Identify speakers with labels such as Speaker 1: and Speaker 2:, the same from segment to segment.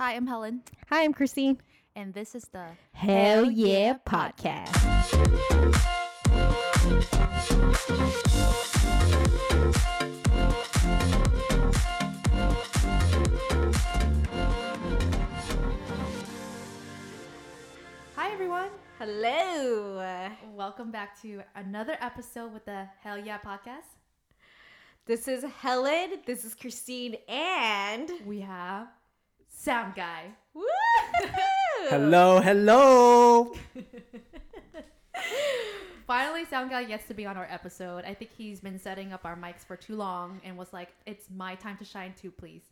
Speaker 1: Hi, I'm Helen,
Speaker 2: Hi, I'm Christine.
Speaker 1: and this is the
Speaker 2: Hell Yeah Podcast.
Speaker 1: Hi, everyone.
Speaker 2: Hello.
Speaker 1: Welcome back to another episode with the Hell Yeah podcast.
Speaker 2: This is Helen. This is Christine. And.
Speaker 1: We have Sound Guy.
Speaker 2: Woo!
Speaker 3: Hello, hello.
Speaker 1: Finally, Sound Guy gets to be on our episode. I think he's been setting up our mics for too long and was like, "It's my time to shine too, please."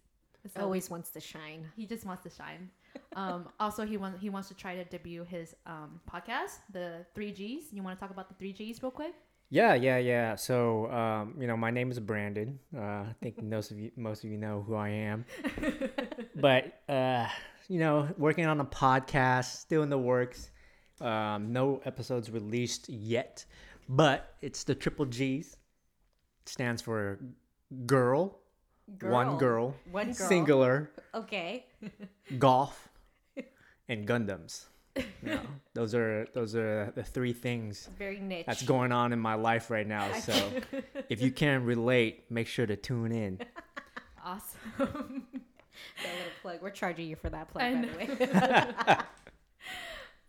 Speaker 1: So
Speaker 2: Always wants to shine.
Speaker 1: he just wants to shine. Um, also, he wants he wants to try to debut his um, podcast, the Three Gs. You want to talk about the Three Gs real quick?
Speaker 3: Yeah, yeah, yeah. So, um, you know, my name is Brandon. Uh, I think most of you, most of you know who I am. But, uh, you know, working on a podcast, still in the works. Um, no episodes released yet, but it's the triple G's. stands for girl, one girl,
Speaker 2: One girl.
Speaker 3: singular,
Speaker 2: Okay.
Speaker 3: golf, and Gundams. Know, those are those are the three things
Speaker 2: Very niche.
Speaker 3: that's going on in my life right now. So if you can relate, make sure to tune in.
Speaker 1: Awesome.
Speaker 2: That little plug. We're charging you for that plug, by the way.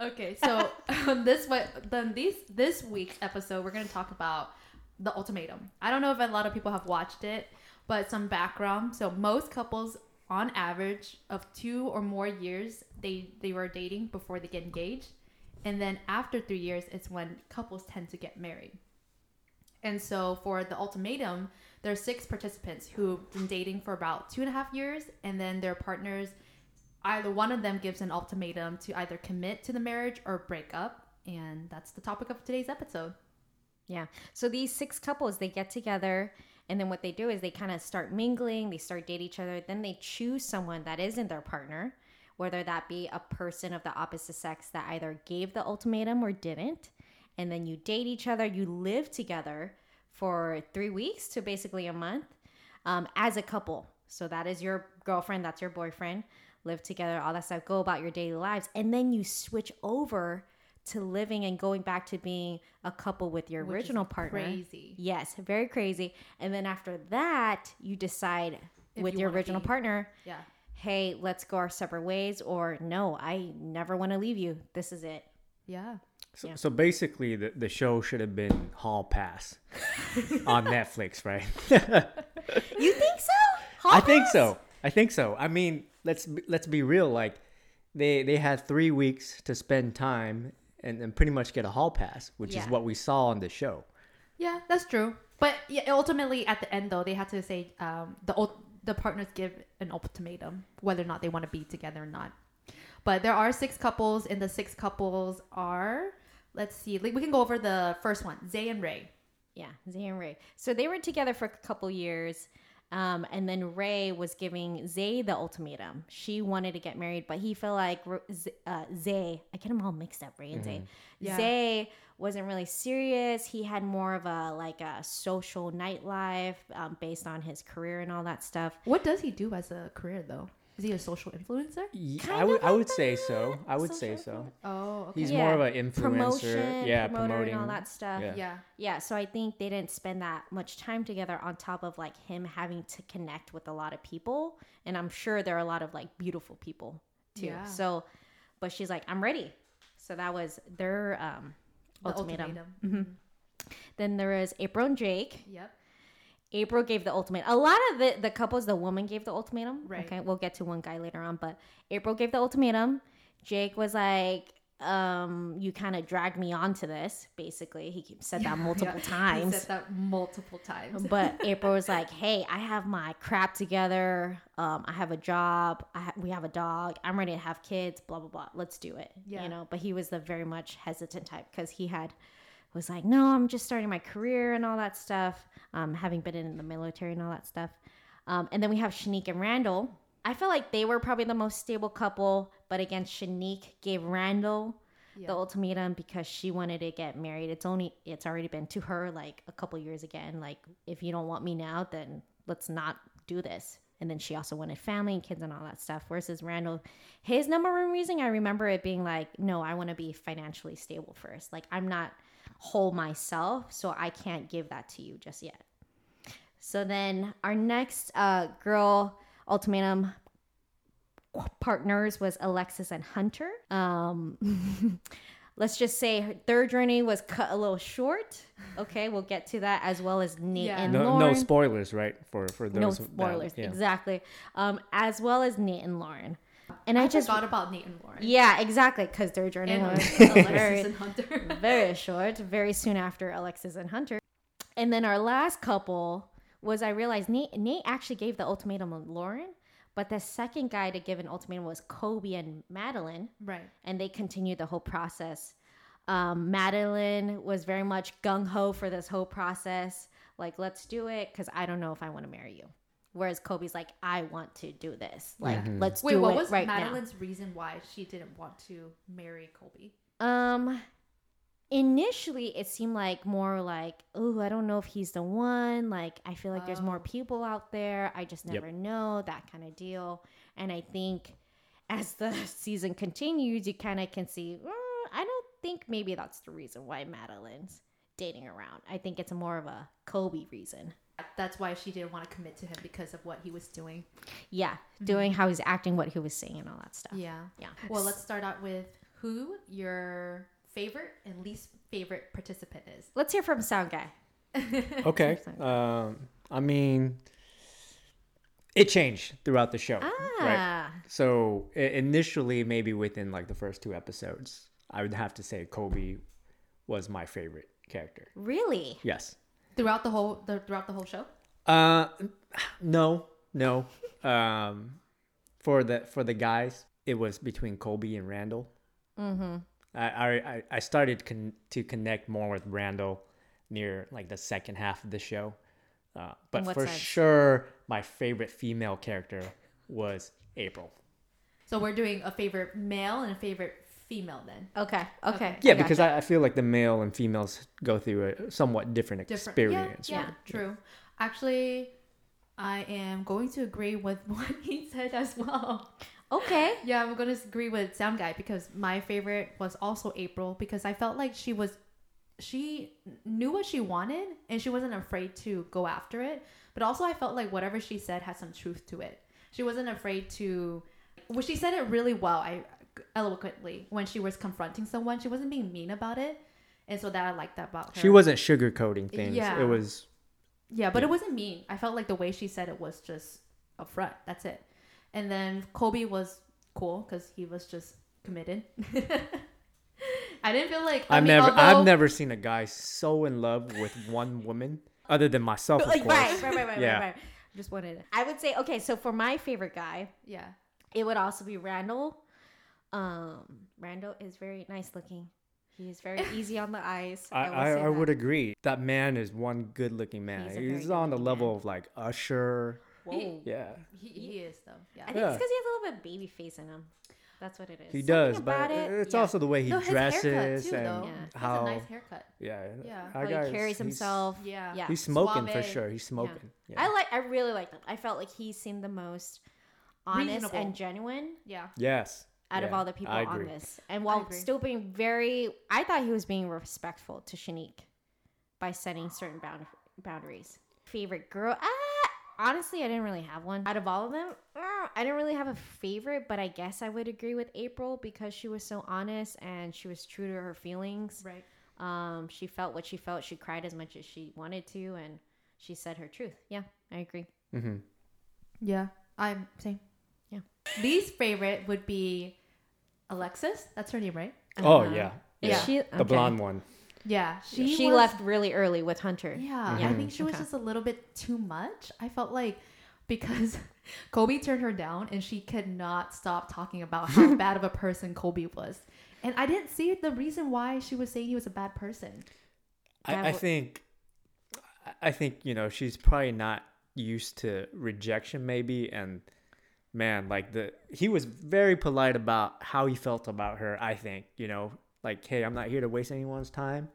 Speaker 1: Okay, so um, this what then these this week's episode we're gonna talk about the ultimatum. I don't know if a lot of people have watched it, but some background. So most couples, on average, of two or more years, they they were dating before they get engaged, and then after three years, it's when couples tend to get married. And so for the ultimatum, there are six participants who've been dating for about two and a half years, and then their partners either one of them gives an ultimatum to either commit to the marriage or break up and that's the topic of today's episode
Speaker 2: Yeah. So these six couples, they get together, and then what they do is they kind of start mingling, they start dating each other, then they choose someone that isn't their partner, whether that be a person of the opposite sex that either gave the ultimatum or didn't. And then you date each other, you live together for three weeks to basically a month um, as a couple. So that is your girlfriend, that's your boyfriend, live together, all that stuff, go about your daily lives. And then you switch over to living and going back to being a couple with your
Speaker 1: which
Speaker 2: original partner.
Speaker 1: crazy
Speaker 2: Yes, very crazy. And then after that, you decide
Speaker 1: If
Speaker 2: with
Speaker 1: you
Speaker 2: your original
Speaker 1: be-
Speaker 2: partner,
Speaker 1: yeah
Speaker 2: hey, let's go our separate ways, or no, I never want to leave you. This is it.
Speaker 1: yeah
Speaker 3: So,
Speaker 2: Yeah.
Speaker 3: so basically, the, the show should have been Hall Pass on Netflix, right?
Speaker 2: You think so?
Speaker 3: I think so. I think so. I mean, let's be- let's be real. Like, they they had three weeks to spend time and, and pretty much get a hall pass, which
Speaker 2: Yeah.
Speaker 3: is what we saw on the show.
Speaker 1: yeah that's true but yeah, ultimately at the end though they had to say um, the the partners give an ultimatum whether or not they want to be together or not but there are six couples and the six couples are let's see like, we can go over the first one zay and Rae
Speaker 2: Yeah, Zay and Rae. So they were together for a couple years. Um, and then Rae was giving Zay the ultimatum. She wanted to get married, but he felt like uh, Zay, I get them all mixed up, Rae and Zay.
Speaker 1: Yeah.
Speaker 2: Zay wasn't really serious. He had more of a like a social nightlife um, based on his career and all that stuff.
Speaker 1: what does he do as a career though is he a social influencer
Speaker 3: Ye-
Speaker 2: Kind
Speaker 3: I would
Speaker 2: of
Speaker 3: I
Speaker 2: like
Speaker 3: would say so. I would say so.
Speaker 1: oh okay
Speaker 3: He's
Speaker 2: Yeah.
Speaker 3: more of an influencer.
Speaker 2: Promotion,
Speaker 3: yeah, promoting
Speaker 2: and all that stuff.
Speaker 3: Yeah.
Speaker 1: yeah
Speaker 2: Yeah, so I think they didn't spend that much time together on top of like him having to connect with a lot of people. And I'm sure there are a lot of like beautiful people too.
Speaker 1: Yeah.
Speaker 2: So, but she's like, I'm ready. So that was their um,
Speaker 1: The
Speaker 2: ultimatum.
Speaker 1: ultimatum.
Speaker 2: Then there is April and Jake.
Speaker 1: Yep.
Speaker 2: April gave the ultimatum. A lot of the, the couples, the woman gave the ultimatum.
Speaker 1: Right.
Speaker 2: Okay, we'll get to one guy later on, but April gave the ultimatum. Jake was like, um, you kind of dragged me onto this, basically. He said that multiple
Speaker 1: Yeah,
Speaker 2: times.
Speaker 1: He said that multiple times.
Speaker 2: but April was like, "Hey, I have my crap together. Um, I have a job. I ha- we have a dog. I'm ready to have kids. Blah blah blah. Let's do it."
Speaker 1: Yeah.
Speaker 2: You know. But he was the very much hesitant type because he had was like, "No, I'm just starting my career and all that stuff. Um, having been in the military and all that stuff." Um, and then we have Shanique and Randall. I feel like they were probably the most stable couple, but again, Shanique gave Randall
Speaker 1: Yeah.
Speaker 2: the ultimatum because she wanted to get married. It's only it's already been to her like a couple years again. Like if you don't want me now, then let's not do this. and then she also wanted family and kids and all that stuff. Versus Randall, his number one reason I remember it being like, no, I want to be financially stable first. Like I'm not whole myself, so I can't give that to you just yet. So then our next uh, girl ultimatum partners was Alexis and Hunter. Um, let's just say their journey was cut a little short. Okay, we'll get to that as well as Nate
Speaker 1: Yeah.
Speaker 2: and
Speaker 3: No,
Speaker 2: Lauren.
Speaker 3: no spoilers, right? For for those.
Speaker 2: No
Speaker 3: that-
Speaker 2: spoilers,
Speaker 3: yeah.
Speaker 2: exactly. Um, as well as Nate and Lauren. And I,
Speaker 1: I
Speaker 2: just
Speaker 1: forgot about Nate and Lauren.
Speaker 2: yeah, exactly, because their journey
Speaker 1: And
Speaker 2: was
Speaker 1: Alexis
Speaker 2: very,
Speaker 1: and Hunter.
Speaker 2: very short, very soon after Alexis and Hunter. And then our last couple was I realized Nate Nate actually gave the ultimatum to Lauren, but the second guy to give an ultimatum was Colby and Madlin,
Speaker 1: right.
Speaker 2: and they continued the whole process. Um, Madlin was very much gung ho for this whole process, like let's do it because I don't know if I want to marry you. Whereas Colby's like, I want to do this, like let's
Speaker 1: Wait,
Speaker 2: do
Speaker 1: what
Speaker 2: it
Speaker 1: was
Speaker 2: right
Speaker 1: Madlin's reason why she didn't want to marry Colby?
Speaker 2: Um, initially it seemed like more like, oh, I don't know if he's the one. Like I feel like there's more
Speaker 1: Oh.
Speaker 2: people out there. I just
Speaker 3: Yep.
Speaker 2: never know that kind of deal. And I think as the season continues, you kind of can see. "Mm, I don't think maybe that's the reason why Madlin's dating around. I think it's more of a Colby reason.
Speaker 1: That's why she didn't want to commit to him because of what he was doing.
Speaker 2: Yeah, doing how he's acting, what he was saying, and all that stuff.
Speaker 1: Yeah.
Speaker 2: Yeah.
Speaker 1: Well, let's start out with who your favorite and least favorite participant is.
Speaker 2: Let's hear from Sound Guy.
Speaker 3: Okay. Um, I mean, it changed throughout the show. Right.
Speaker 2: Ah,
Speaker 3: So initially, maybe within like the first two episodes, I would have to say Colby was my favorite character.
Speaker 2: really?
Speaker 3: Yes.
Speaker 1: Throughout the whole the, throughout the whole show.
Speaker 3: Uh, no, no. Um, for the for the guys, it was between Colby and Randall. Mm-hmm. I I I started con- to connect more with Randall near like the second half of the show. Uh, but for
Speaker 2: sense?
Speaker 3: sure, my favorite female character was April.
Speaker 1: So we're doing a favorite male and a favorite female then.
Speaker 2: Okay. Okay.
Speaker 3: Yeah,
Speaker 2: I
Speaker 3: because
Speaker 2: gotcha.
Speaker 3: I, I feel like the male and females go through a somewhat different,
Speaker 1: Different.
Speaker 3: experience.
Speaker 1: Yeah, yeah,
Speaker 3: right?
Speaker 1: true. Actually, I am going to agree with what he said as well.
Speaker 2: okay.
Speaker 1: Yeah, I'm going to agree with Sound Guy because my favorite was also April because I felt like she was she knew what she wanted and she wasn't afraid to go after it. But also I felt like whatever she said had some truth to it. She wasn't afraid to well, she said it really well, I eloquently when she was confronting someone. She wasn't being mean about it. And so that I liked that about her.
Speaker 3: She wasn't sugarcoating things.
Speaker 1: Yeah.
Speaker 3: It was
Speaker 1: Yeah, but it wasn't mean. I felt like the way she said it was just upfront. That's it. And then Colby was cool because he was just committed. I didn't feel like I
Speaker 3: I've
Speaker 1: mean,
Speaker 3: never
Speaker 1: although-
Speaker 3: I've never seen a guy so in love with one woman other than myself, of
Speaker 2: Like
Speaker 3: course.
Speaker 2: right, right, right, right,
Speaker 3: Yeah.
Speaker 2: right, right. Just wanted. I would say okay. So for my favorite guy,
Speaker 1: Yeah,
Speaker 2: it would also be Randall. Um, Randall is very nice looking. He is very easy on the eyes.
Speaker 3: I,
Speaker 2: will
Speaker 3: I, I would agree. That man is one good looking man.
Speaker 2: He's
Speaker 3: He's, on the level
Speaker 2: man.
Speaker 3: of like Usher.
Speaker 2: Whoa.
Speaker 3: Yeah.
Speaker 1: he, he is though. Yeah,
Speaker 2: I think
Speaker 3: Yeah.
Speaker 2: it's because he has a little bit of baby face in him. That's what it is.
Speaker 3: He
Speaker 2: Something
Speaker 3: does, but
Speaker 2: it,
Speaker 3: it's
Speaker 2: yeah.
Speaker 3: also the way he
Speaker 1: No, his
Speaker 3: dresses
Speaker 1: too,
Speaker 3: and.
Speaker 2: Yeah.
Speaker 1: He has
Speaker 3: how
Speaker 1: a nice haircut.
Speaker 3: yeah,
Speaker 1: Yeah.
Speaker 3: that
Speaker 2: how he carries himself.
Speaker 1: Yeah.
Speaker 2: yeah.
Speaker 3: He's smoking for sure. He's smoking. Yeah.
Speaker 2: I like. I really like them. I felt like he seemed the most honest
Speaker 1: Reasonable.
Speaker 2: and genuine
Speaker 1: Yeah,
Speaker 3: yes.
Speaker 2: Out of all the people on this, and while still being very, I thought he was being respectful to Shanique by setting certain bound- boundaries. Favorite girl? Ah, honestly, I didn't really have one. Out of all of them, ah, I didn't really have a favorite, but I guess I would agree with April because she was so honest and she was true to her feelings.
Speaker 1: right.
Speaker 2: Um, she felt what she felt. She cried as much as she wanted to, and she said her truth. Yeah, I agree.
Speaker 3: hmm
Speaker 1: Yeah, I'm same.
Speaker 2: Yeah.
Speaker 1: Least favorite would be Alexis. That's her name, right?
Speaker 3: Oh
Speaker 2: Uh,
Speaker 3: yeah.
Speaker 2: Is
Speaker 1: Yeah.
Speaker 2: she
Speaker 3: The
Speaker 2: okay.
Speaker 3: blonde one.
Speaker 1: Yeah,
Speaker 2: She,
Speaker 1: she was-
Speaker 2: left really early with Hunter.
Speaker 1: Yeah,
Speaker 2: Yeah.
Speaker 1: I think she was
Speaker 2: Okay.
Speaker 1: just a little bit too much. I felt like because Colby turned her down and she could not stop talking about how bad of a person Colby was. And I didn't see the reason why she was saying he was a bad person.
Speaker 2: That
Speaker 3: I, I
Speaker 2: w-
Speaker 3: think I think you know she's probably not used to rejection maybe and man like the he was very polite about how he felt about her I think you know like hey I'm not here to waste anyone's time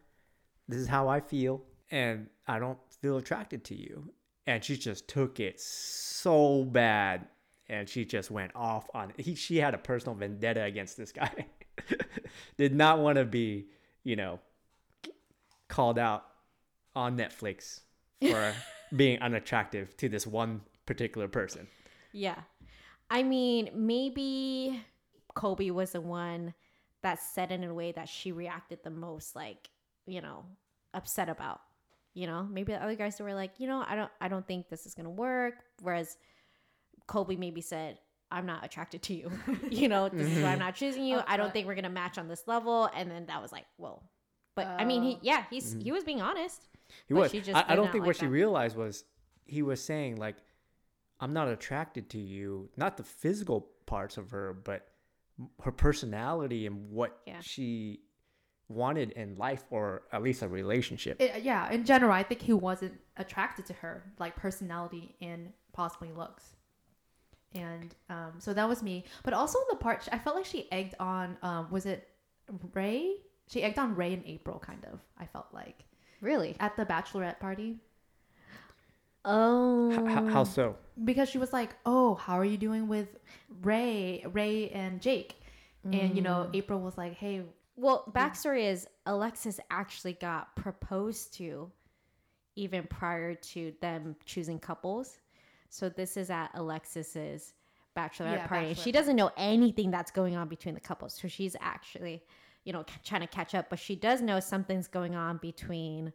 Speaker 3: this is how I feel and I don't feel attracted to you and she just took it so bad, and she just went off on it. He, she had a personal vendetta against this guy. Did not want to be, you know, called out on Netflix for being unattractive to this one particular person.
Speaker 2: Yeah. I mean, maybe Colby was the one that said it in a way that she reacted the most like, you know, upset about. You know, maybe the other guys were like, you know, I don't I don't think this is gonna work. Whereas Colby maybe said, I'm not attracted to you. you know, this is why I'm mm-hmm. not choosing you. Oh, I don't think we're gonna match on this level. And then that was like, whoa. But I mean, he
Speaker 1: Oh.
Speaker 2: yeah, he's mm-hmm. he was being honest.
Speaker 3: He was.
Speaker 2: she just
Speaker 3: I, I don't think
Speaker 2: like
Speaker 3: what she realized was he was saying like, "I'm not attracted to you, not the physical parts of her, but her personality and what
Speaker 2: Yeah.
Speaker 3: she wanted in life, or at least a relationship."
Speaker 1: It- yeah, in general, I think he wasn't attracted to her, like personality and possibly looks. And um, so that was me. But also the part I felt like she egged on. Um, was it Rae? She egged on Rae in April, kind of. I felt like
Speaker 2: Really?
Speaker 1: at the bachelorette party
Speaker 2: Oh.
Speaker 3: H- h- how oh. so?
Speaker 1: because she was like, "Oh, how are you doing with Rae, Rae and Jake?" And you know, mm. April was like, "Hey,
Speaker 2: Well, backstory is Alexis actually got proposed to even prior to them choosing couples. So this is at Alexis's bachelorette
Speaker 1: Yeah,
Speaker 2: party. She doesn't know anything that's going on between the couples. So she's actually, you know, c- trying to catch up, but she does know something's going on between,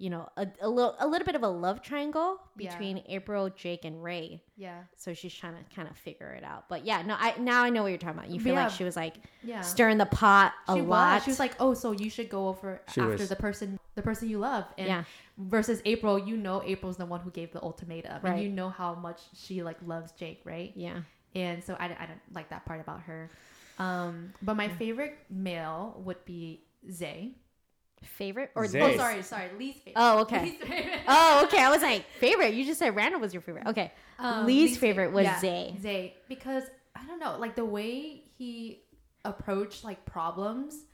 Speaker 2: you know, a, a little a little bit of a love triangle
Speaker 1: Yeah.
Speaker 2: between April, Jake, and Rae.
Speaker 1: yeah,
Speaker 2: So she's trying to kind of figure it out. But yeah, no, I now I know what you're talking about. You feel
Speaker 1: Yeah.
Speaker 2: like she was like
Speaker 1: yeah."
Speaker 2: stirring the pot a
Speaker 1: she
Speaker 2: lot.
Speaker 1: was. She was like, "Oh, so you should go over
Speaker 3: She
Speaker 1: after
Speaker 3: was.
Speaker 1: the person, the person you love." And
Speaker 2: Yeah.
Speaker 1: versus April, you know, April's the one who gave the ultimatum, and
Speaker 2: Right.
Speaker 1: you know how much she like loves Jake, right?
Speaker 2: yeah.
Speaker 1: And so I, I don't like that part about her. Um, but my favorite male would be Zay.
Speaker 2: Favorite or
Speaker 3: Zay.
Speaker 1: Oh, sorry, sorry, least favorite.
Speaker 2: Oh, okay.
Speaker 1: Least favorite.
Speaker 2: Oh, okay. I was like, favorite. You just said Randall was your favorite. Okay.
Speaker 1: Um,
Speaker 2: least, favorite was
Speaker 1: yeah,
Speaker 2: Zay.
Speaker 1: Zay, because I don't know, like the way he approached like problems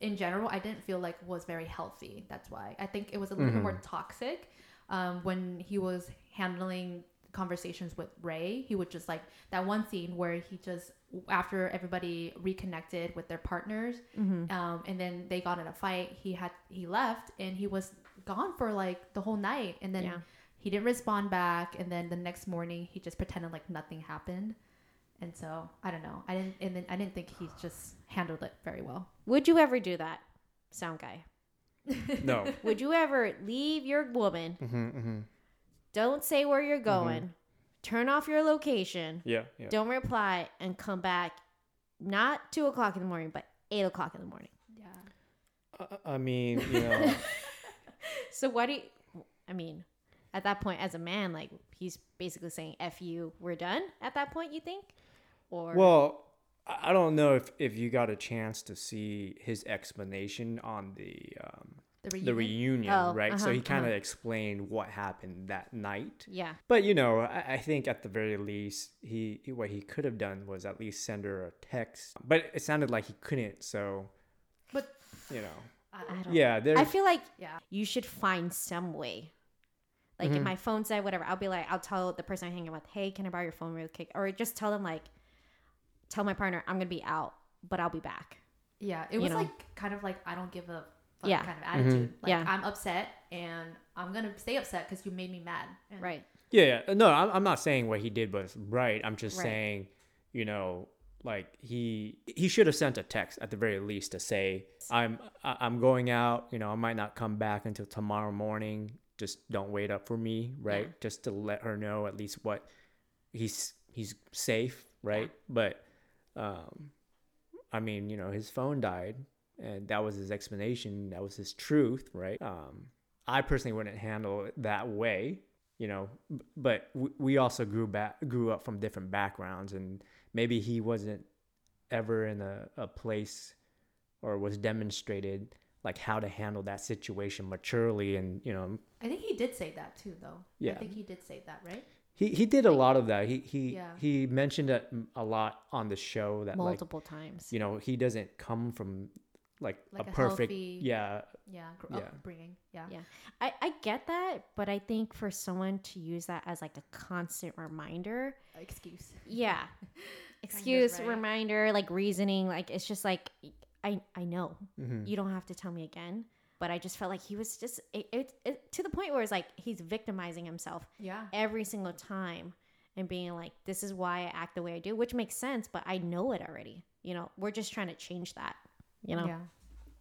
Speaker 1: in general, I didn't feel like was very healthy. That's why I think it was a little bit more toxic um, when he was handling conversations with Rae. He would just like that one scene where he just after everybody reconnected with their partners,
Speaker 2: Mm-hmm.
Speaker 1: um, and then they got in a fight. He had he left and he was gone for like the whole night, and then
Speaker 2: Yeah.
Speaker 1: he didn't respond back. And then the next morning, he just pretended like nothing happened. And so I don't know. I didn't, and then I didn't think he just handled it very well.
Speaker 2: Would you ever do that, sound guy?
Speaker 3: No.
Speaker 2: Would you ever leave your woman,
Speaker 3: Mm-hmm, hmm
Speaker 2: don't say where you're going, turn off your location,
Speaker 3: Yeah. Yeah.
Speaker 2: don't reply, and come back not two o'clock in the morning, but eight o'clock in the morning?
Speaker 1: Yeah.
Speaker 3: I- I mean, you know,
Speaker 2: So what do you? I mean, at that point, as a man, like he's basically saying "f you," we're done. At that point, you think? Or
Speaker 3: well, I I don't know if if you got a chance to see his explanation on the um,
Speaker 1: The reunion.
Speaker 3: the reunion,
Speaker 2: Oh,
Speaker 3: right? so
Speaker 2: uh-huh,
Speaker 3: he kind of
Speaker 2: uh-huh.
Speaker 3: explained what happened that night.
Speaker 2: yeah,
Speaker 3: But you know, I, I think at the very least, he he- what he could have done was at least send her a text. But it sounded like he couldn't. So,
Speaker 1: But
Speaker 3: you know,
Speaker 1: I
Speaker 2: I
Speaker 1: don't
Speaker 2: don't.
Speaker 3: yeah, there.
Speaker 2: I feel like
Speaker 1: Yeah.
Speaker 2: you should find some way. Like
Speaker 3: Mm-hmm.
Speaker 2: if my phone said whatever, I'll be like, I'll tell the person I'm hanging with, hey, can I borrow your phone real quick? Or just tell them like, tell my partner I'm gonna be out, but I'll be back.
Speaker 1: Yeah. It
Speaker 2: You
Speaker 1: was
Speaker 2: know?
Speaker 1: like kind of like I don't give a fuck
Speaker 2: Yeah.
Speaker 1: kind of attitude. Like
Speaker 2: Yeah.
Speaker 1: I'm upset and I'm gonna stay upset because you made me mad. And
Speaker 2: Right.
Speaker 3: Yeah, yeah. No, I'm, I'm not saying what he did was right. I'm just
Speaker 2: Right.
Speaker 3: saying, you know, like he he should have sent a text at the very least to say, I'm I- I'm going out. You know, I might not come back until tomorrow morning. Just don't wait up for me, right?
Speaker 2: Yeah.
Speaker 3: Just to let her know at least what he's he's safe, right? But um, I mean, you know, his phone died, and that was his explanation. That was his truth, right? Um, I personally wouldn't handle it that way, you know. But we also grew back, grew up from different backgrounds, and maybe he wasn't ever in a, a place or was demonstrated like how to handle that situation maturely, and you know,
Speaker 1: I think he did say that too, though.
Speaker 3: Yeah.
Speaker 1: I think he did say that, right?
Speaker 3: he he did a lot of that. He he
Speaker 1: Yeah.
Speaker 3: he mentioned it a lot on the show that like
Speaker 2: Multiple times.
Speaker 3: you know he doesn't come from like,
Speaker 1: Like
Speaker 3: a
Speaker 1: a
Speaker 3: perfect
Speaker 1: healthy-
Speaker 3: yeah
Speaker 1: Yeah,
Speaker 3: Yeah.
Speaker 1: upbringing. Yeah.
Speaker 2: Yeah. I, I get that, but I think for someone to use that as like a constant reminder,
Speaker 1: Excuse.
Speaker 2: yeah. Excuse,
Speaker 1: right.
Speaker 2: reminder, like reasoning, like it's just like I I know.
Speaker 3: Mhm.
Speaker 2: You don't have to tell me again. But I just felt like he was just it, it, it to the point where it's like he's victimizing himself
Speaker 1: Yeah.
Speaker 2: every single time and being like, This is why I act the way I do, which makes sense, but I know it already. You know, we're just trying to change that. You know?
Speaker 1: Yeah.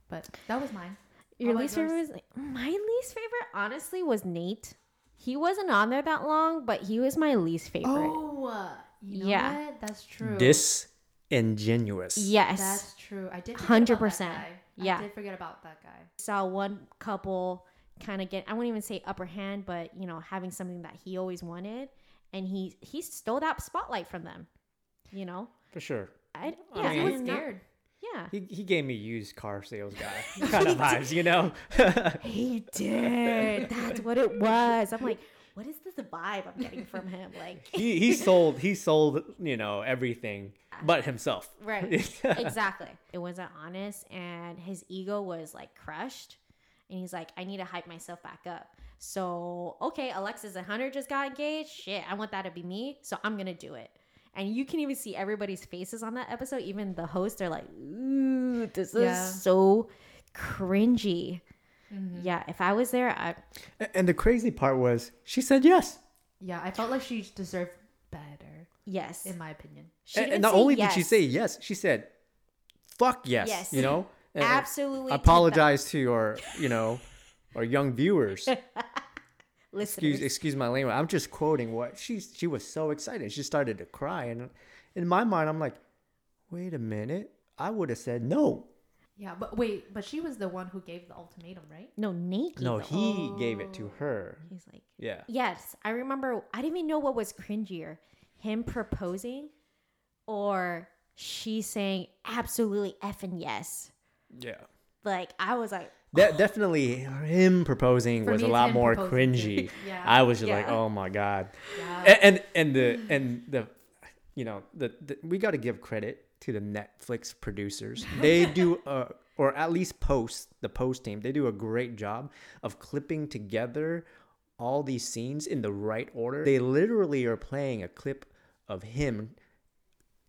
Speaker 1: But that was mine.
Speaker 2: Your
Speaker 1: How
Speaker 2: least
Speaker 1: about
Speaker 2: favorite was my least favorite, honestly, was Nate. He wasn't on there that long, but he was my least favorite.
Speaker 1: Oh, you know
Speaker 2: Yeah.
Speaker 1: what? That's true.
Speaker 3: disingenuous
Speaker 2: Yes.
Speaker 1: That's true. I did.
Speaker 2: 100%.
Speaker 1: about that guy.
Speaker 2: Yeah.
Speaker 1: I did forget about that guy.
Speaker 2: Saw one couple kind of get I won't even say upper hand, but you know, having something that he always wanted and he he stole that spotlight from them. You know?
Speaker 3: for sure.
Speaker 2: I,
Speaker 3: I
Speaker 2: yeah,
Speaker 3: mean-
Speaker 1: I was
Speaker 2: I'm not-
Speaker 1: scared.
Speaker 2: Yeah.
Speaker 3: He, he gave me used car sales guy kind of vibes, you know.
Speaker 2: He did. That's what it was. I'm like, what is this vibe I'm getting from him? Like
Speaker 3: he he sold he sold you know everything but himself.
Speaker 2: Right. exactly. It wasn't honest and his ego was like crushed. And he's like, I need to hype myself back up. So, okay, Alexis and Hunter just got engaged. Shit, I want that to be me. So I'm going to do it. And you can even see everybody's faces on that episode. Even the hosts are like, ooh, this
Speaker 1: Yeah.
Speaker 2: is so cringy. Mm-hmm. Yeah, if I was there, I,
Speaker 3: And the crazy part was she said yes.
Speaker 1: Yeah, I felt like she deserved better,
Speaker 2: yes.
Speaker 1: in my opinion.
Speaker 2: She
Speaker 3: and,
Speaker 2: didn't
Speaker 3: and not
Speaker 2: say
Speaker 3: only did she say yes, she said, "Fuck yes."
Speaker 2: Yes.
Speaker 3: You know. And
Speaker 2: Absolutely.
Speaker 3: I apologize to your you know our young viewers.
Speaker 2: Listeners.
Speaker 3: excuse excuse my language. I'm just quoting what she she was so excited. She started to cry, and in my mind, I'm like, wait a minute. I would have said no.
Speaker 1: Yeah, but wait, but she was the one who gave the ultimatum, right?
Speaker 2: no, Nate.
Speaker 3: No,
Speaker 2: the-
Speaker 3: he gave it to her.
Speaker 2: He's like,
Speaker 3: Yeah.
Speaker 2: Yes, I remember. I didn't even know what was cringier, him proposing, or she saying absolutely effing yes.
Speaker 3: Yeah.
Speaker 2: Like I was like,
Speaker 3: That definitely him proposing
Speaker 1: For
Speaker 3: was
Speaker 1: me,
Speaker 3: a lot more
Speaker 1: proposing
Speaker 3: cringy.
Speaker 1: Yeah.
Speaker 3: I was just like, oh my god.
Speaker 1: Yeah.
Speaker 3: and and, and the and the you know the, the we got to give credit to the Netflix producers. They do uh or at least post the post team. They do a great job of clipping together all these scenes in the right order. They literally are playing a clip of him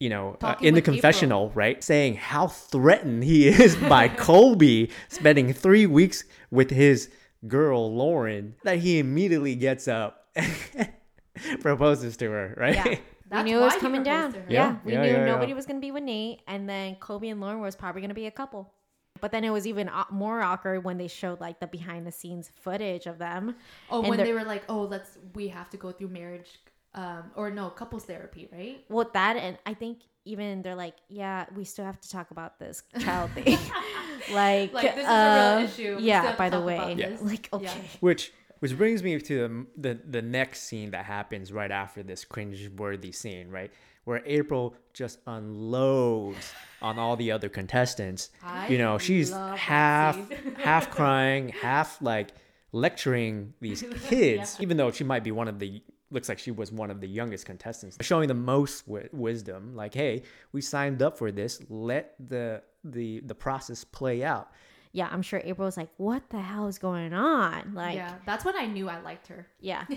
Speaker 3: you know, uh, in the
Speaker 1: with April.
Speaker 3: confessional, right? Saying how threatened he is by Colby spending three weeks with his girl, Lauren, that he immediately gets up and proposes to her, right?
Speaker 2: yeah, we knew it was coming down.
Speaker 1: proposed to
Speaker 2: Yeah, we
Speaker 3: Yeah,
Speaker 2: knew
Speaker 3: yeah, yeah.
Speaker 2: nobody was gonna be with Nate, and then Colby and Lauren was probably gonna be a couple. But then it was even more awkward when they showed like the behind the scenes footage of them.
Speaker 1: Oh,
Speaker 2: And
Speaker 1: when they were like, "Oh, let's we have to go through marriage, um, or no, couples therapy, right?"
Speaker 2: Well, that and I think even they're like, yeah, we still have to talk about this child thing. like,
Speaker 1: Like, this is a real issue. We
Speaker 2: Yeah, by the way,
Speaker 3: Yeah.
Speaker 2: like, okay,
Speaker 1: Yeah.
Speaker 3: Which which brings me to the, the the next scene that happens right after this cringe-worthy scene, right? Where April just unloads on all the other contestants.
Speaker 1: I
Speaker 3: you know, she's half half crying, half like lecturing these kids, even though she might be one of the looks like she was one of the youngest contestants, showing the most wi- wisdom. Like, hey, we signed up for this. Let the the the process play out.
Speaker 2: yeah, I'm sure April was like, what the hell is going on? Like,
Speaker 1: yeah, that's when I knew I liked her.
Speaker 2: yeah.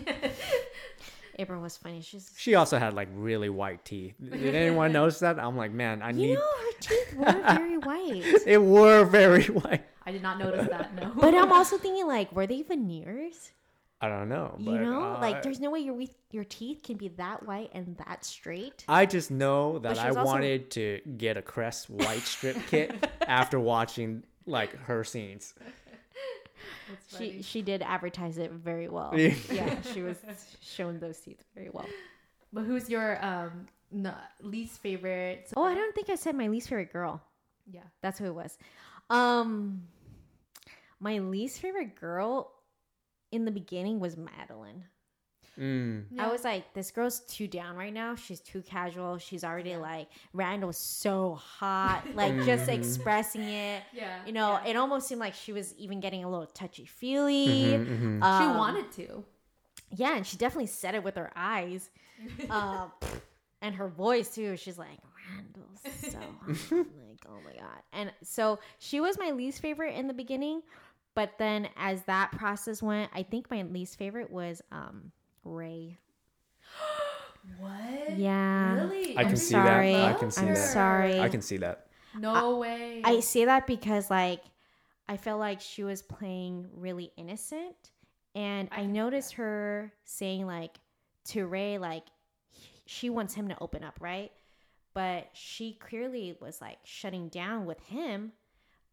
Speaker 2: April was funny. She's,
Speaker 3: She also had like really white teeth. Did anyone notice that? I'm like, man, I
Speaker 2: you
Speaker 3: need.
Speaker 2: know, her teeth were very white.
Speaker 3: They were very white.
Speaker 1: I did not notice that. No,
Speaker 2: But I'm also thinking, like, were they veneers?
Speaker 3: I don't know.
Speaker 2: You know,
Speaker 3: uh,
Speaker 2: like, there's no way your your teeth can be that white and that straight.
Speaker 3: I just know that I
Speaker 2: also-
Speaker 3: wanted to get a Crest white strip kit after watching like her scenes.
Speaker 2: She she did advertise it very well.
Speaker 3: Yeah.
Speaker 2: yeah, she was showing those teeth very well.
Speaker 1: But who's your um no, least favorite?
Speaker 2: Oh, I don't think I said my least favorite girl.
Speaker 1: Yeah.
Speaker 2: That's who it was. Um, my least favorite girl in the beginning was Madlin.
Speaker 3: Mm.
Speaker 2: I was like, this girl's too down right now. She's too casual. She's already like, Randall's so hot, like just
Speaker 3: Mhm.
Speaker 2: expressing it.
Speaker 1: Yeah.
Speaker 2: You know,
Speaker 1: yeah.
Speaker 2: it almost seemed like she was even getting a little touchy feely.
Speaker 3: Mhm, mhm.
Speaker 1: she
Speaker 2: Um,
Speaker 1: wanted to.
Speaker 2: Yeah, and she definitely said it with her eyes. um, and her voice too. She's like, Randall's so hot. Like, oh my god. And so she was my least favorite in the beginning, but then as that process went, I think my least favorite was um Rae.
Speaker 1: What?
Speaker 2: Yeah.
Speaker 1: Really?
Speaker 3: I
Speaker 2: I'm
Speaker 3: can see
Speaker 2: sorry.
Speaker 3: that. I can see
Speaker 2: I'm
Speaker 3: that.
Speaker 2: sorry.
Speaker 3: I can see that.
Speaker 1: No way.
Speaker 2: I say that because like I feel like she was playing really innocent and
Speaker 1: I
Speaker 2: I, noticed her saying like to Rae like she wants him to open up, right? But she clearly was like shutting down with him.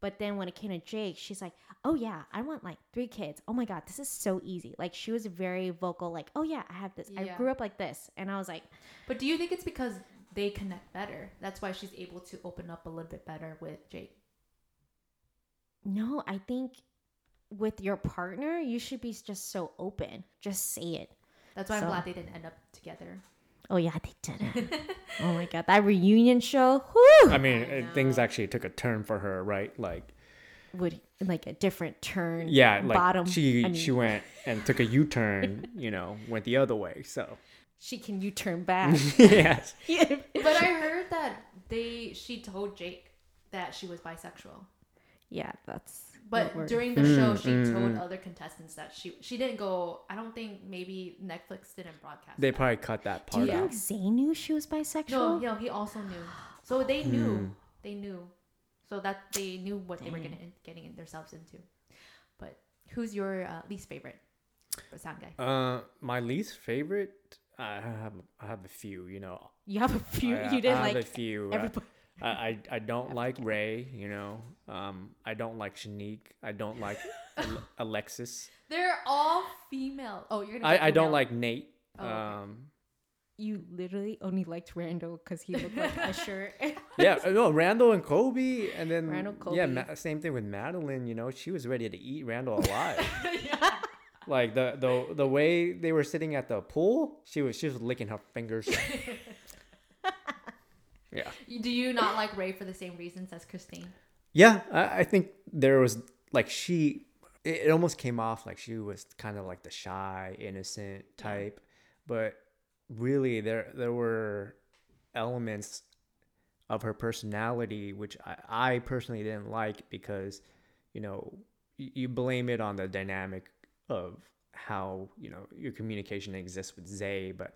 Speaker 2: But then when it came to Jake, she's like, "Oh yeah, I want like three kids. Oh my god, this is so easy." Like she was very vocal like, "Oh yeah, I have this. I grew up like this." And I was like,
Speaker 1: but do you think it's because they connect better? That's why she's able to open up a little bit better with Jake.
Speaker 2: No, I think with your partner, you should be just so open. Just say it.
Speaker 1: That's why
Speaker 2: So-
Speaker 1: I'm glad they didn't end up together.
Speaker 2: Oh yeah, they did it. oh my god, that reunion show, whoo,
Speaker 3: I mean, uh, things actually took a turn for her, right? Like,
Speaker 2: would like a different turn.
Speaker 3: yeah, like
Speaker 2: bottom.
Speaker 3: she
Speaker 2: I mean,
Speaker 3: she went and took a U turn, you know, went the other way. So
Speaker 2: she can you turn back.
Speaker 3: yes,
Speaker 1: But I heard that they she told Jake that she was bisexual.
Speaker 2: yeah, that's.
Speaker 1: But
Speaker 2: what
Speaker 1: during the
Speaker 3: Mm,
Speaker 1: show, she
Speaker 3: mm,
Speaker 1: told
Speaker 3: mm.
Speaker 1: other contestants that she she didn't go. I don't think maybe Netflix didn't broadcast.
Speaker 3: they
Speaker 1: that.
Speaker 3: probably cut that part.
Speaker 2: do you
Speaker 3: out.
Speaker 2: think Zay knew she was bisexual?
Speaker 1: No, yeah, he also knew. So they knew.
Speaker 3: Hmm.
Speaker 1: They knew. So that they knew what they were
Speaker 2: Dang.
Speaker 1: getting getting themselves into. But who's your uh, least favorite for sound guy?
Speaker 3: Uh, my least favorite, I have I have a few. You know,
Speaker 2: You have a few.
Speaker 3: I,
Speaker 2: you didn't
Speaker 3: I have
Speaker 2: like
Speaker 3: a few. uh,
Speaker 2: everybody.
Speaker 3: I, I I don't like Rae. You know, um, I don't like Shanique. I don't like Ale- Alexis.
Speaker 1: They're all female. Oh, you're gonna.
Speaker 3: I, I don't like Nate.
Speaker 1: Oh, okay.
Speaker 3: Um,
Speaker 2: You literally only liked Randall because he looked like a shirt.
Speaker 3: yeah, uh, no, Randall and Colby, and then
Speaker 2: Randall,
Speaker 3: yeah,
Speaker 2: Colby.
Speaker 3: Ma- same thing with Madlin. You know, she was ready to eat Randall alive. Like the the the way they were sitting at the pool, she was she was licking her fingers. Yeah,
Speaker 1: Do you not like Rae for the same reasons as Christine?
Speaker 3: yeah. I, I think there was like she. It, it almost came off like she was kind of like the shy, innocent type, but really there there were elements of her personality which I, I personally didn't like because you know you, you blame it on the dynamic of how you know your communication exists with Zay but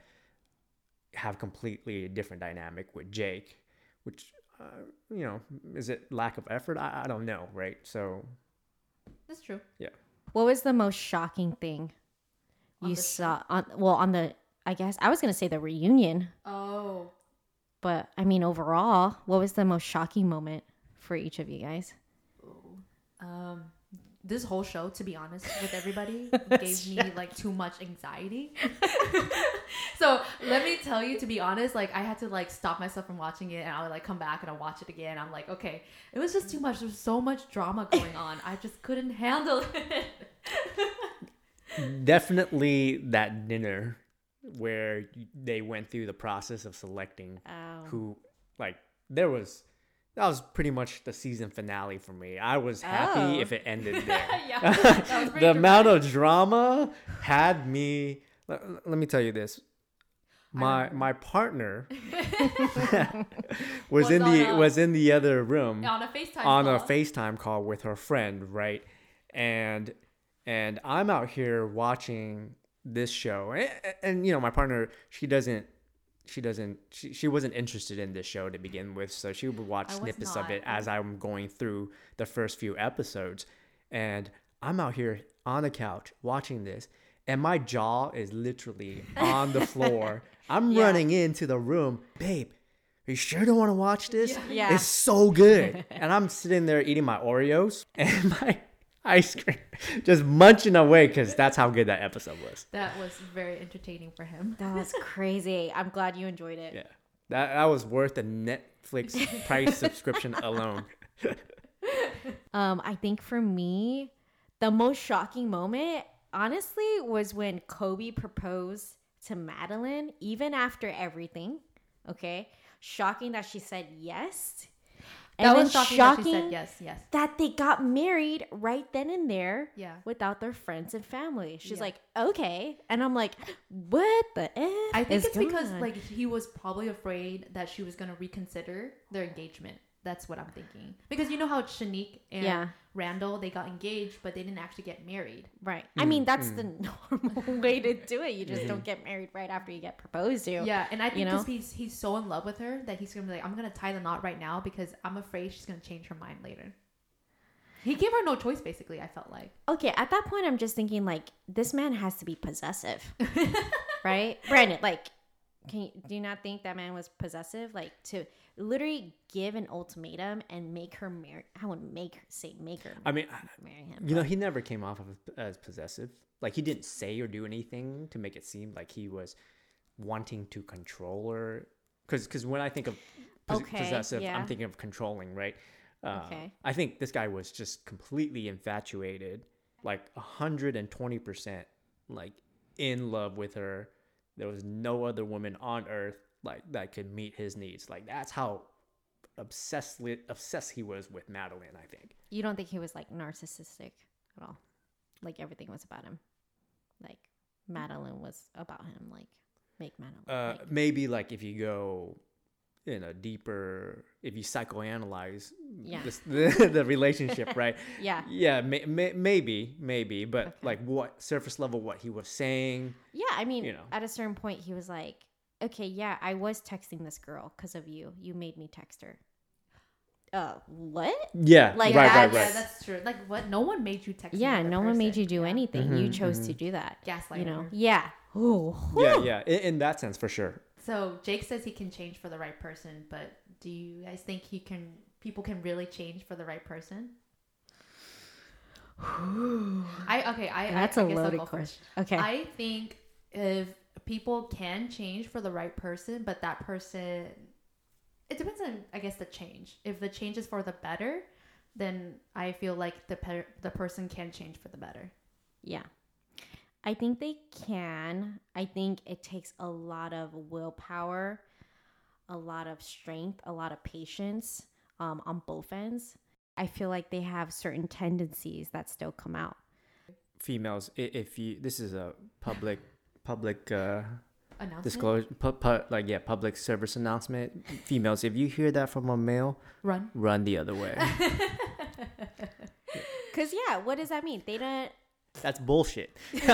Speaker 3: have completely a different dynamic with Jake which uh, you know is it lack of effort I, I don't know right so
Speaker 1: That's true. Yeah.
Speaker 2: What was the most shocking thing
Speaker 1: On
Speaker 2: you
Speaker 1: the
Speaker 2: saw on well on the I guess I was gonna say the reunion,
Speaker 1: Oh,
Speaker 2: but I mean overall, what was the most shocking moment for each of you guys?
Speaker 1: um, this whole show, to be honest with everybody, gave me like too much anxiety. so let me tell you, to be honest, like I had to like stop myself from watching it, and I would like come back and I will watch it again. I'm like, okay, it was just too much. There's so much drama going on. I just couldn't handle it.
Speaker 3: definitely that dinner where they went through the process of selecting
Speaker 2: Oh.
Speaker 3: who like there was that was pretty much the season finale for me. I was happy
Speaker 2: Oh.
Speaker 3: if it ended there.
Speaker 1: yeah, that was pretty
Speaker 3: the amount of drama had me let, let me tell you this. My my partner was,
Speaker 1: Was
Speaker 3: in the
Speaker 1: a-
Speaker 3: was in the other room
Speaker 1: on a FaceTime
Speaker 3: on a
Speaker 1: call.
Speaker 3: FaceTime call with her friend, right? And and I'm out here watching this show, and, and you know my partner, she doesn't, she doesn't, she, she wasn't interested in this show to begin with, so she would watch snippets of it as I'm going through the first few episodes, and I'm out here on the couch watching this, and my jaw is literally on the floor. I'm
Speaker 2: Yeah.
Speaker 3: running into the room, babe. Are you sure you don't want to watch this?
Speaker 2: Yeah.
Speaker 3: It's so good. and I'm sitting there eating my Oreos and my ice cream, just munching away because that's how good that episode was.
Speaker 1: That was very entertaining for him.
Speaker 2: That was crazy. I'm glad you enjoyed it.
Speaker 3: Yeah. That, that was worth the Netflix price subscription alone.
Speaker 2: Um, I think for me, the most shocking moment, honestly, was when Colby proposed to Madlin, even after everything. Okay. Shocking that she said yes.
Speaker 1: That
Speaker 2: then
Speaker 1: was shocking, that she said yes, yes.
Speaker 2: that they got married right then and there
Speaker 1: Yeah.
Speaker 2: without their friends and family. She's
Speaker 1: Yeah.
Speaker 2: like, okay. And I'm like, what the F?
Speaker 1: I think it's because
Speaker 2: on?
Speaker 1: like he was probably afraid that she was gonna reconsider their engagement That's what I'm thinking. Because you know how Shanique and
Speaker 2: Yeah.
Speaker 1: Randall they got engaged, but they didn't actually get married.
Speaker 2: Right. I mean, mm, that's mm. the normal way to do it. You just mm. don't get married right after you get proposed to.
Speaker 1: Yeah, and I think
Speaker 2: You know?
Speaker 1: because he's he's so in love with her that he's gonna be like, I'm gonna tie the knot right now because I'm afraid she's gonna change her mind later. He gave her no choice, basically. I felt like.
Speaker 2: Okay, at that point, I'm just thinking like this man has to be possessive, right? Brandon, like, can you, do you not think that man was possessive? Like to literally give an ultimatum and make her marry. I would make her say make her.
Speaker 3: I mean,
Speaker 2: marry him.
Speaker 3: you know, he never came off of as possessive. Like he didn't say or do anything to make it seem like he was wanting to control her. Because because when I think of pos-
Speaker 2: Okay,
Speaker 3: possessive,
Speaker 2: yeah.
Speaker 3: I'm thinking of controlling, right? Uh,
Speaker 2: Okay.
Speaker 3: I think this guy was just completely infatuated, like hundred and twenty percent, like in love with her. There was no other woman on earth like that could meet his needs. Like that's how obsessed obsessed he was with Madlin. I think.
Speaker 2: You don't think he was like narcissistic at all? Like everything was about him. Like Madlin was about him. Like make Madlin.
Speaker 3: Uh,
Speaker 2: like-
Speaker 3: maybe like if you go in a deeper, if you psychoanalyze
Speaker 2: Yeah.
Speaker 3: this, the, the relationship, right?
Speaker 2: yeah.
Speaker 3: Yeah, may, may, maybe, maybe, but
Speaker 2: Okay.
Speaker 3: like what surface level, what he was saying.
Speaker 2: Yeah, I mean,
Speaker 3: you know.
Speaker 2: at a certain point, he was like, "Okay, yeah, I was texting this girl because of you. You made me text her." Uh, what?
Speaker 3: Yeah,
Speaker 2: Like
Speaker 3: right,
Speaker 2: that-
Speaker 3: right,
Speaker 1: yeah,
Speaker 3: right.
Speaker 1: that's true. Like what? No one made you text.
Speaker 2: Yeah,
Speaker 1: another
Speaker 2: no one made you do
Speaker 1: Yeah.
Speaker 2: anything. You
Speaker 3: Mhm,
Speaker 2: chose
Speaker 3: mhm.
Speaker 2: to do that.
Speaker 1: Gaslight
Speaker 2: You know?
Speaker 1: her.
Speaker 2: Yeah. Oh.
Speaker 3: yeah, yeah. In, in that sense, for sure.
Speaker 1: So Jake says he can change for the right person, but do you guys think he can? People can really change for the right person? I okay. I
Speaker 2: That's
Speaker 1: I,
Speaker 2: a
Speaker 1: I guess
Speaker 2: loaded question. Okay.
Speaker 1: I think if people can change for the right person, but that person, it depends on I guess the change. If the change is for the better, then I feel like the per- the person can change for the better.
Speaker 2: Yeah. I think they can. I think it takes a lot of willpower, a lot of strength, a lot of patience um, on both ends. I feel like they have certain tendencies that still come out.
Speaker 3: Females, if you this is a public public uh,
Speaker 1: Announcement.
Speaker 3: disclosure, pu- pu- like yeah, public service announcement. Females, if you hear that from a male,
Speaker 1: Run.
Speaker 3: run the other way.
Speaker 2: Cause yeah, what does that mean? They don't.
Speaker 3: That's bullshit.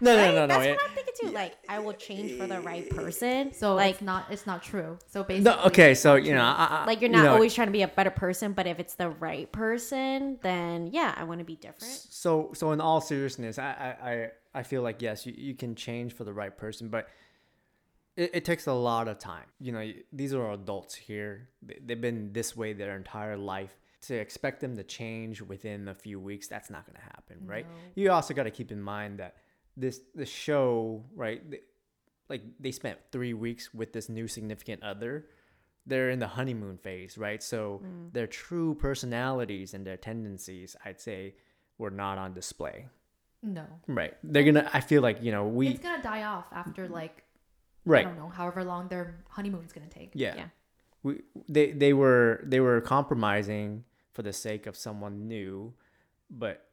Speaker 3: no, no,
Speaker 2: Right?
Speaker 3: no, no.
Speaker 2: That's
Speaker 3: it-
Speaker 2: what I'm thinking too. Like, I will change for the right person.
Speaker 1: So
Speaker 2: like,
Speaker 1: it's not it's not true. So basically,
Speaker 3: no, okay, so you know. I, I,
Speaker 2: like you're
Speaker 3: you
Speaker 2: not
Speaker 3: know,
Speaker 2: always trying to be a better person, but if it's the right person, then yeah, I want to be different.
Speaker 3: So, so in all seriousness, I, I, I, I feel like yes, you, you can change for the right person, but it, it takes a lot of time. You know, these are adults here; They- they've been this way their entire life. To expect them to change within a few weeks, that's not going to happen, right?
Speaker 1: No.
Speaker 3: You also got to keep in mind that this the show, right? th- Like they spent three weeks with this new significant other. They're in the honeymoon phase, right? So
Speaker 1: Mm.
Speaker 3: their true personalities and their tendencies, I'd say, were not on display.
Speaker 1: no.
Speaker 3: Right. They're gonna. I feel like you know we.
Speaker 1: it's gonna die off after like
Speaker 3: right I
Speaker 1: don't know, however long their honeymoon's gonna take.
Speaker 3: Yeah.
Speaker 2: Yeah.
Speaker 3: We. They. They were. They were compromising for the sake of someone new, but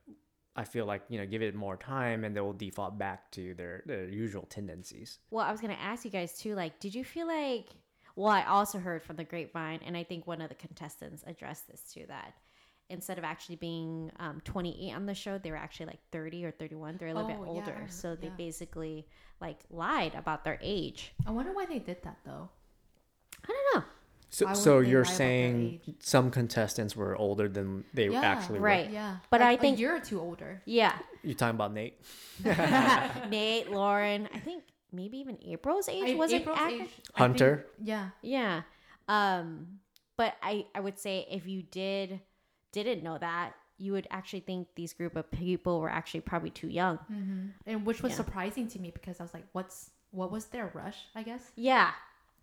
Speaker 3: I feel like you know give it more time and they will default back to their their usual tendencies.
Speaker 2: Well, I was gonna ask you guys too. Like, did you feel like? Well, I also heard from the grapevine, and I think one of the contestants addressed this too. That instead of actually being um, 28 on the show, they were actually like 30 or 31. They're a little bit
Speaker 1: Oh, yeah,
Speaker 2: older,
Speaker 1: I heard-
Speaker 2: so they
Speaker 1: yeah.
Speaker 2: basically like lied about their age.
Speaker 1: I wonder why they did that though.
Speaker 2: I don't know.
Speaker 3: So, so you're
Speaker 1: lie about their
Speaker 3: saying some contestants were older than they
Speaker 1: Yeah,
Speaker 3: actually
Speaker 2: right.
Speaker 3: were.
Speaker 1: Yeah,
Speaker 2: But
Speaker 1: Like,
Speaker 2: I think-
Speaker 1: you're or two older.
Speaker 2: Yeah,
Speaker 3: You're talking about Nate.
Speaker 2: Nate, Lauren, I think maybe even April's age
Speaker 1: I-
Speaker 2: was
Speaker 1: April's
Speaker 2: it?
Speaker 1: age,
Speaker 2: accurate?
Speaker 3: Hunter?
Speaker 1: think- yeah,
Speaker 2: Yeah. Um, but I I would say if you did didn't know that, you would actually think these group of people were actually probably too young.
Speaker 1: hmm and which was
Speaker 2: Yeah.
Speaker 1: surprising to me because I was like, "What's what was their rush?" I guess
Speaker 2: Yeah.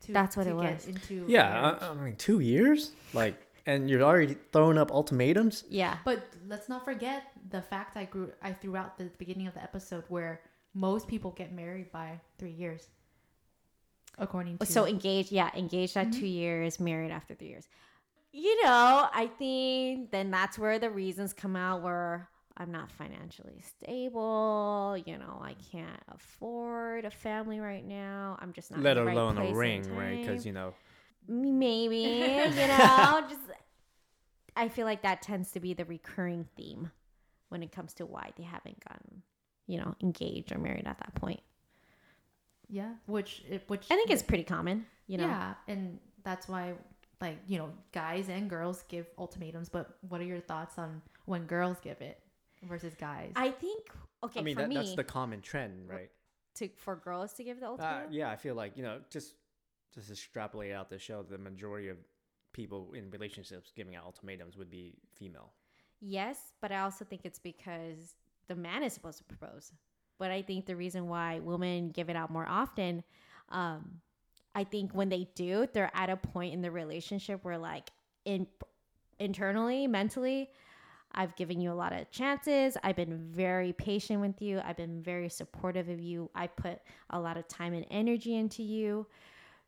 Speaker 1: To,
Speaker 2: That's what
Speaker 1: to
Speaker 2: it
Speaker 1: get
Speaker 2: was.
Speaker 1: Into
Speaker 3: Yeah. I, I mean, two years. Like, and you're already throwing up ultimatums.
Speaker 2: Yeah.
Speaker 1: But let's not forget the fact I grew I threw out the beginning of the episode where most people get married by three years, according to
Speaker 2: So engaged, yeah, engaged at
Speaker 1: Mm-hmm.
Speaker 2: two years, married after three years. You know, I think then that's where the reasons come out where I'm not financially stable. You know, I can't afford a family right now. I'm just not. in
Speaker 3: let
Speaker 2: the right
Speaker 3: alone
Speaker 2: place
Speaker 3: a ring, right? Because you know,
Speaker 2: maybe you know just i feel like that tends to be the recurring theme when it comes to why they haven't gotten you know engaged or married at that point
Speaker 1: Yeah, which which
Speaker 2: i think is pretty common you know
Speaker 1: yeah, and that's why like you know guys and girls give ultimatums. But what are your thoughts on when girls give it versus guys?
Speaker 2: i think okay
Speaker 3: I mean,
Speaker 2: for
Speaker 3: that,
Speaker 2: me
Speaker 3: that's the common trend, right?
Speaker 2: to for girls to give the
Speaker 3: Uh,
Speaker 2: ultimatum
Speaker 3: yeah, I feel like you know, just just to extrapolate out the show. The majority of people in relationships giving out ultimatums would be female.
Speaker 2: Yes, but I also think it's because the man is supposed to propose. But I think the reason why women give it out more often, um, I think when they do, they're at a point in the relationship where, like, in internally, mentally, I've given you a lot of chances. I've been very patient with you. I've been very supportive of you. I put a lot of time and energy into you.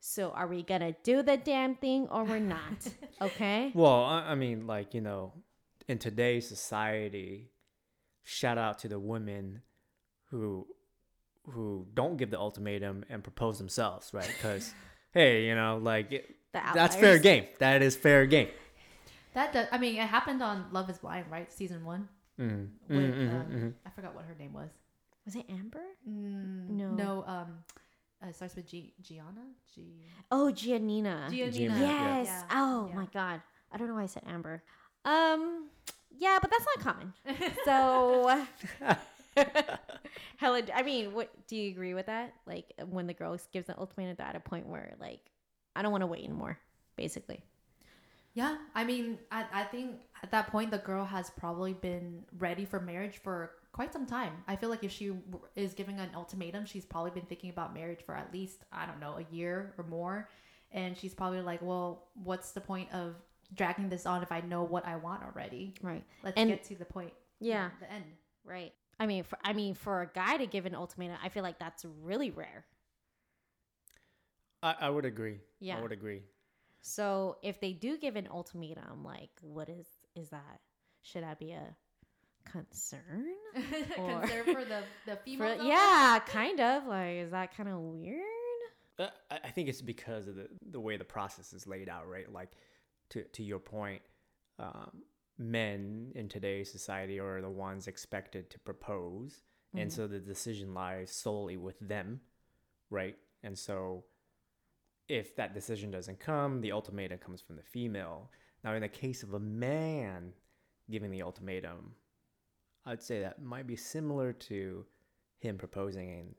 Speaker 2: So are we gonna do the damn thing or we're not? Okay.
Speaker 3: Well, I, I mean, like you know, in today's society, shout out to the women who who don't give the ultimatum and propose themselves, right? Because hey, you know, like it,
Speaker 2: The
Speaker 3: that's fair game. That is fair game.
Speaker 1: That does, I mean, it happened on Love Is Blind, right? Season one.
Speaker 3: Mm.
Speaker 1: With,
Speaker 3: Mm, mhm,
Speaker 1: um,
Speaker 3: mhm.
Speaker 1: I forgot what her name was.
Speaker 2: Was it Amber?
Speaker 1: Mm,
Speaker 2: No.
Speaker 1: no. Um, uh, it starts with G. Gianna. G.
Speaker 2: Oh, Giannina.
Speaker 1: Giannina.
Speaker 3: Giannina,
Speaker 2: Yes.
Speaker 1: Yeah.
Speaker 2: Oh
Speaker 1: Yeah.
Speaker 2: my god. I don't know why I said Amber. Um yeah, but that's not common. So Helen, I mean, what do you agree with that? Like when the girl gives the ultimatum at a point where like I don't want to wait anymore, basically.
Speaker 1: Yeah, I mean, I, I think at that point the girl has probably been ready for marriage for quite some time. I feel like if she is giving an ultimatum, she's probably been thinking about marriage for at least I don't know a year or more, and she's probably like, well, what's the point of dragging this on if I know what I want already?
Speaker 2: Right.
Speaker 1: Let's
Speaker 2: And-
Speaker 1: get to the point.
Speaker 2: Yeah.
Speaker 1: the end.
Speaker 2: Right. I mean, for I mean, for a guy to give an ultimatum, I feel like that's really rare.
Speaker 3: I, I would agree.
Speaker 2: Yeah.
Speaker 3: I would agree.
Speaker 2: So if they do give an ultimatum, like, what is is that? Should that be a concern? Or-
Speaker 1: Concern for the the
Speaker 2: For-
Speaker 1: female.
Speaker 2: yeah, kind of. Like, is that kind of weird?
Speaker 3: Uh, I I think it's because of the, the way the process is laid out, right? Like, to, to your point, um, men in today's society are the ones expected to propose. And so the decision lies solely with them, right? And so if that decision doesn't come, the ultimatum comes from the female. Now, in the case of a man giving the ultimatum, I'd say that might be similar to him proposing and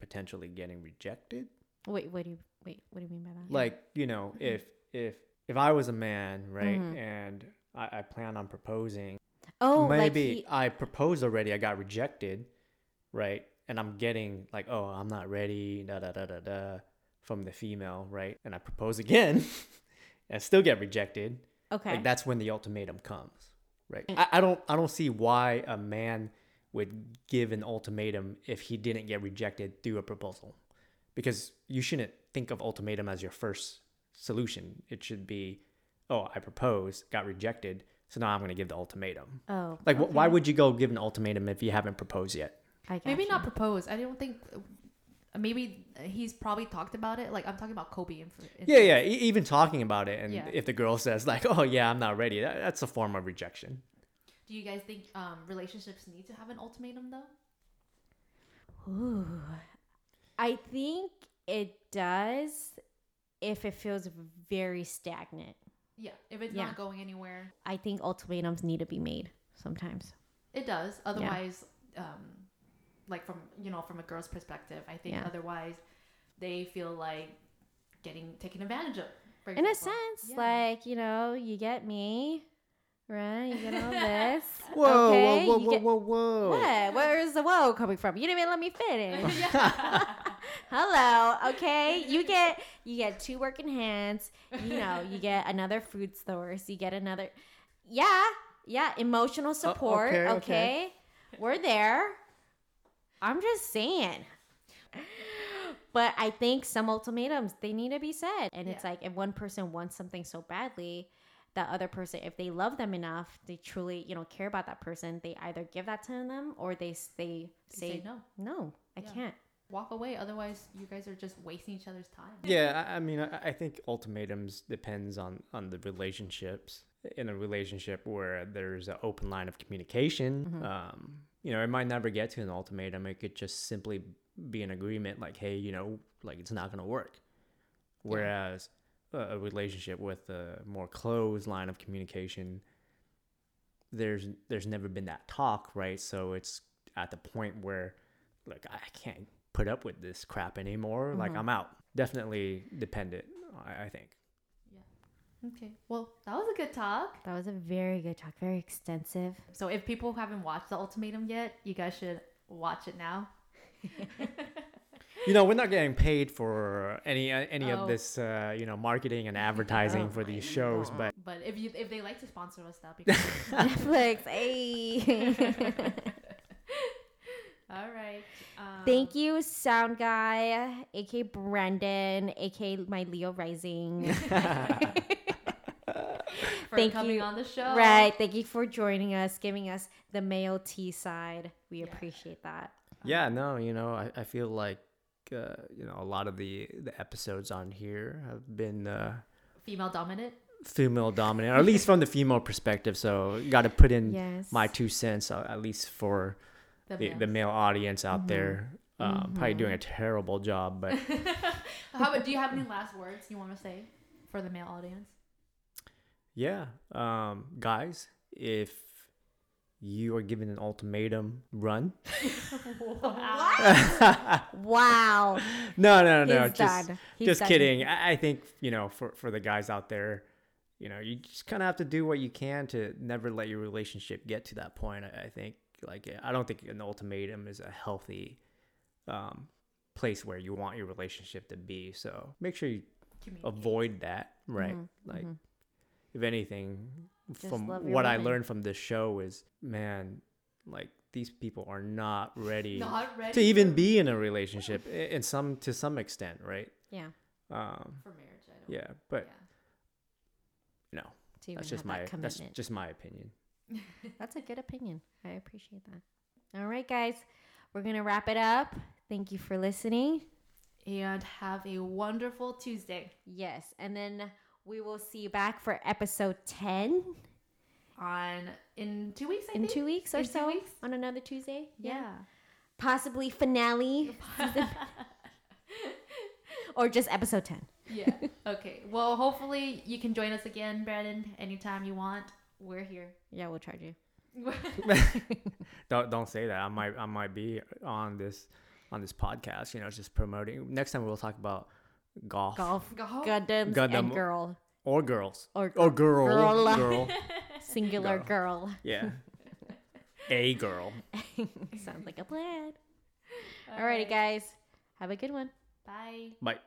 Speaker 3: potentially getting rejected
Speaker 2: Wait, what do you wait? What do you mean by that?
Speaker 3: like you know if if if i was a man right
Speaker 2: Mhm.
Speaker 3: and I, I plan on proposing
Speaker 2: oh,
Speaker 3: maybe
Speaker 2: like he,
Speaker 3: i proposed already i got rejected right and i'm getting like oh i'm not ready da da da da da from the female right and i propose again and still get rejected
Speaker 2: okay.
Speaker 3: like that's when the ultimatum comes right mm. I, I don't i don't see why a man would give an ultimatum if he didn't get rejected through a proposal because you shouldn't think of ultimatum as your first solution it should be oh i proposed got rejected so now i'm going to give the ultimatum
Speaker 2: oh,
Speaker 3: like wh- why would you go give an ultimatum if you haven't proposed yet
Speaker 2: I
Speaker 1: Maybe
Speaker 2: you.
Speaker 1: not propose. I don't think. Maybe he's probably talked about it. Like I'm talking about Colby. In, in
Speaker 3: yeah yeah e- even talking about it and
Speaker 1: Yeah.
Speaker 3: if the girl says like oh yeah i'm not ready that, that's a form of rejection
Speaker 1: Do you guys think um, relationships need to have an ultimatum though?
Speaker 2: Ooh. I think it does if it feels very stagnant.
Speaker 1: Yeah, if it's
Speaker 2: Yeah.
Speaker 1: not going anywhere,
Speaker 2: I think ultimatums need to be made sometimes.
Speaker 1: it does. Otherwise, um, like from you know from a girl's perspective, I think
Speaker 2: Yeah.
Speaker 1: otherwise they feel like getting taken advantage of. for
Speaker 2: In a sense,
Speaker 1: Yeah.
Speaker 2: like, you know, you get me, right? You get all this.
Speaker 3: whoa
Speaker 2: okay?
Speaker 3: whoa whoa
Speaker 2: get-
Speaker 3: whoa whoa whoa
Speaker 2: What? Where's the whoa coming from? You didn't even let me finish. Hello, okay? You get you get two working hands. You know, you get another food source. You get another, yeah, yeah, emotional uh, support.
Speaker 3: okay,
Speaker 2: okay,
Speaker 3: okay.
Speaker 2: we're there. I'm just saying. But I think some ultimatums they need to be said, and it's like if one person wants something so badly, that other person, if they love them enough, they truly, you know, care about that person, they either give that to them or they they
Speaker 1: Say
Speaker 2: say,
Speaker 1: no.
Speaker 2: no, I
Speaker 1: Yeah.
Speaker 2: can't.
Speaker 1: walk away. Otherwise, you guys are just wasting each other's time.
Speaker 3: Yeah, I, I mean, I, I think ultimatums depends on on the relationships. In a relationship where there's an open line of communication,
Speaker 2: Mm-hmm.
Speaker 3: um, you know, it might never get to an ultimatum. It could just simply be an agreement, like, hey, you know, like it's not gonna work. Whereas a, a relationship with a more closed line of communication, there's there's never been that talk, right? So it's at the point where, like, I can't put up with this crap anymore. Like, mm-hmm. I'm out. Definitely dependent, I, I think.
Speaker 1: Okay. Well, that was a good talk.
Speaker 2: That was a very good talk, very extensive.
Speaker 1: So if people haven't watched The Ultimatum yet, you guys should watch it now.
Speaker 3: You know, we're not getting paid for any uh, any
Speaker 1: Oh.
Speaker 3: of this, uh, you know, marketing and advertising for these shows, but
Speaker 1: But if you if they like to sponsor us, that'd be great.
Speaker 2: Netflix, hey.
Speaker 1: All right. Um,
Speaker 2: Thank you, sound guy, aka Brandon, aka my Leo Rising.
Speaker 1: For
Speaker 2: thank
Speaker 1: coming
Speaker 2: you.
Speaker 1: on the show.
Speaker 2: right. Thank you for joining us, giving us the male T side. We
Speaker 1: Yeah.
Speaker 2: appreciate that.
Speaker 3: yeah, no, you know, I, I feel like, uh, you know, a lot of the the episodes on here have been uh,
Speaker 1: Female dominant.
Speaker 3: female dominant, or at least from the female perspective. So got to put in
Speaker 2: Yes.
Speaker 3: my two cents, uh, at least for
Speaker 1: The
Speaker 3: the,
Speaker 1: male.
Speaker 3: the male audience out
Speaker 2: Mm-hmm.
Speaker 3: there. Um, Probably doing a terrible job, but
Speaker 1: How about? Do you have any last words you want to say for the male audience?
Speaker 3: Yeah, um, guys, if you are given an ultimatum, run.
Speaker 2: Wow.
Speaker 3: No, no, no.
Speaker 2: He's
Speaker 3: just
Speaker 2: done. He's
Speaker 3: just
Speaker 2: done.
Speaker 3: kidding. I, I think you know, for for the guys out there, you know, you just kind of have to do what you can to never let your relationship get to that point. I, I think, like, I don't think an ultimatum is a healthy um, place where you want your relationship to be. So make sure you avoid that, right?
Speaker 2: Mhm,
Speaker 3: Like,
Speaker 2: mhm.
Speaker 3: If anything,
Speaker 2: Just
Speaker 3: from
Speaker 2: love your
Speaker 3: what I learned from this show is, man, like these people are not ready
Speaker 1: Not ready
Speaker 3: to even
Speaker 1: for-
Speaker 3: be in a relationship i- in some to some extent, right?
Speaker 2: Yeah.
Speaker 3: Um,
Speaker 1: for marriage. I don't.
Speaker 3: yeah, but
Speaker 1: Yeah.
Speaker 3: you know,
Speaker 2: To even
Speaker 3: that's just
Speaker 2: have
Speaker 3: my
Speaker 2: that
Speaker 3: that's just my opinion.
Speaker 2: That's a good opinion. I appreciate that. All right, guys. We're going to wrap it up. Thank you for listening.
Speaker 1: And have a wonderful Tuesday
Speaker 2: Yes. And then we will see you back for episode 10
Speaker 1: on in two weeks. I
Speaker 2: in
Speaker 1: think?
Speaker 2: two weeks or
Speaker 1: In two
Speaker 2: so.
Speaker 1: weeks?
Speaker 2: On another Tuesday.
Speaker 1: Yeah.
Speaker 2: Possibly finale or just episode 10.
Speaker 1: yeah. Okay. Well, hopefully you can join us again, Brandon, anytime you want. We're here.
Speaker 2: Yeah, we'll charge you.
Speaker 3: Don't don't say that. I might I might be on this on this podcast. You know, just promoting. Next time we'll talk about Golf.
Speaker 2: Golf.
Speaker 1: Golf.
Speaker 2: And girl.
Speaker 3: Or girls.
Speaker 2: Or,
Speaker 3: or girl.
Speaker 2: Girl.
Speaker 3: girl.
Speaker 2: Singular girl. girl.
Speaker 3: Yeah. a girl.
Speaker 2: Sounds like a plan. All Alrighty, right. guys. Have a good one.
Speaker 1: Bye.
Speaker 3: Bye.
Speaker 4: Bye.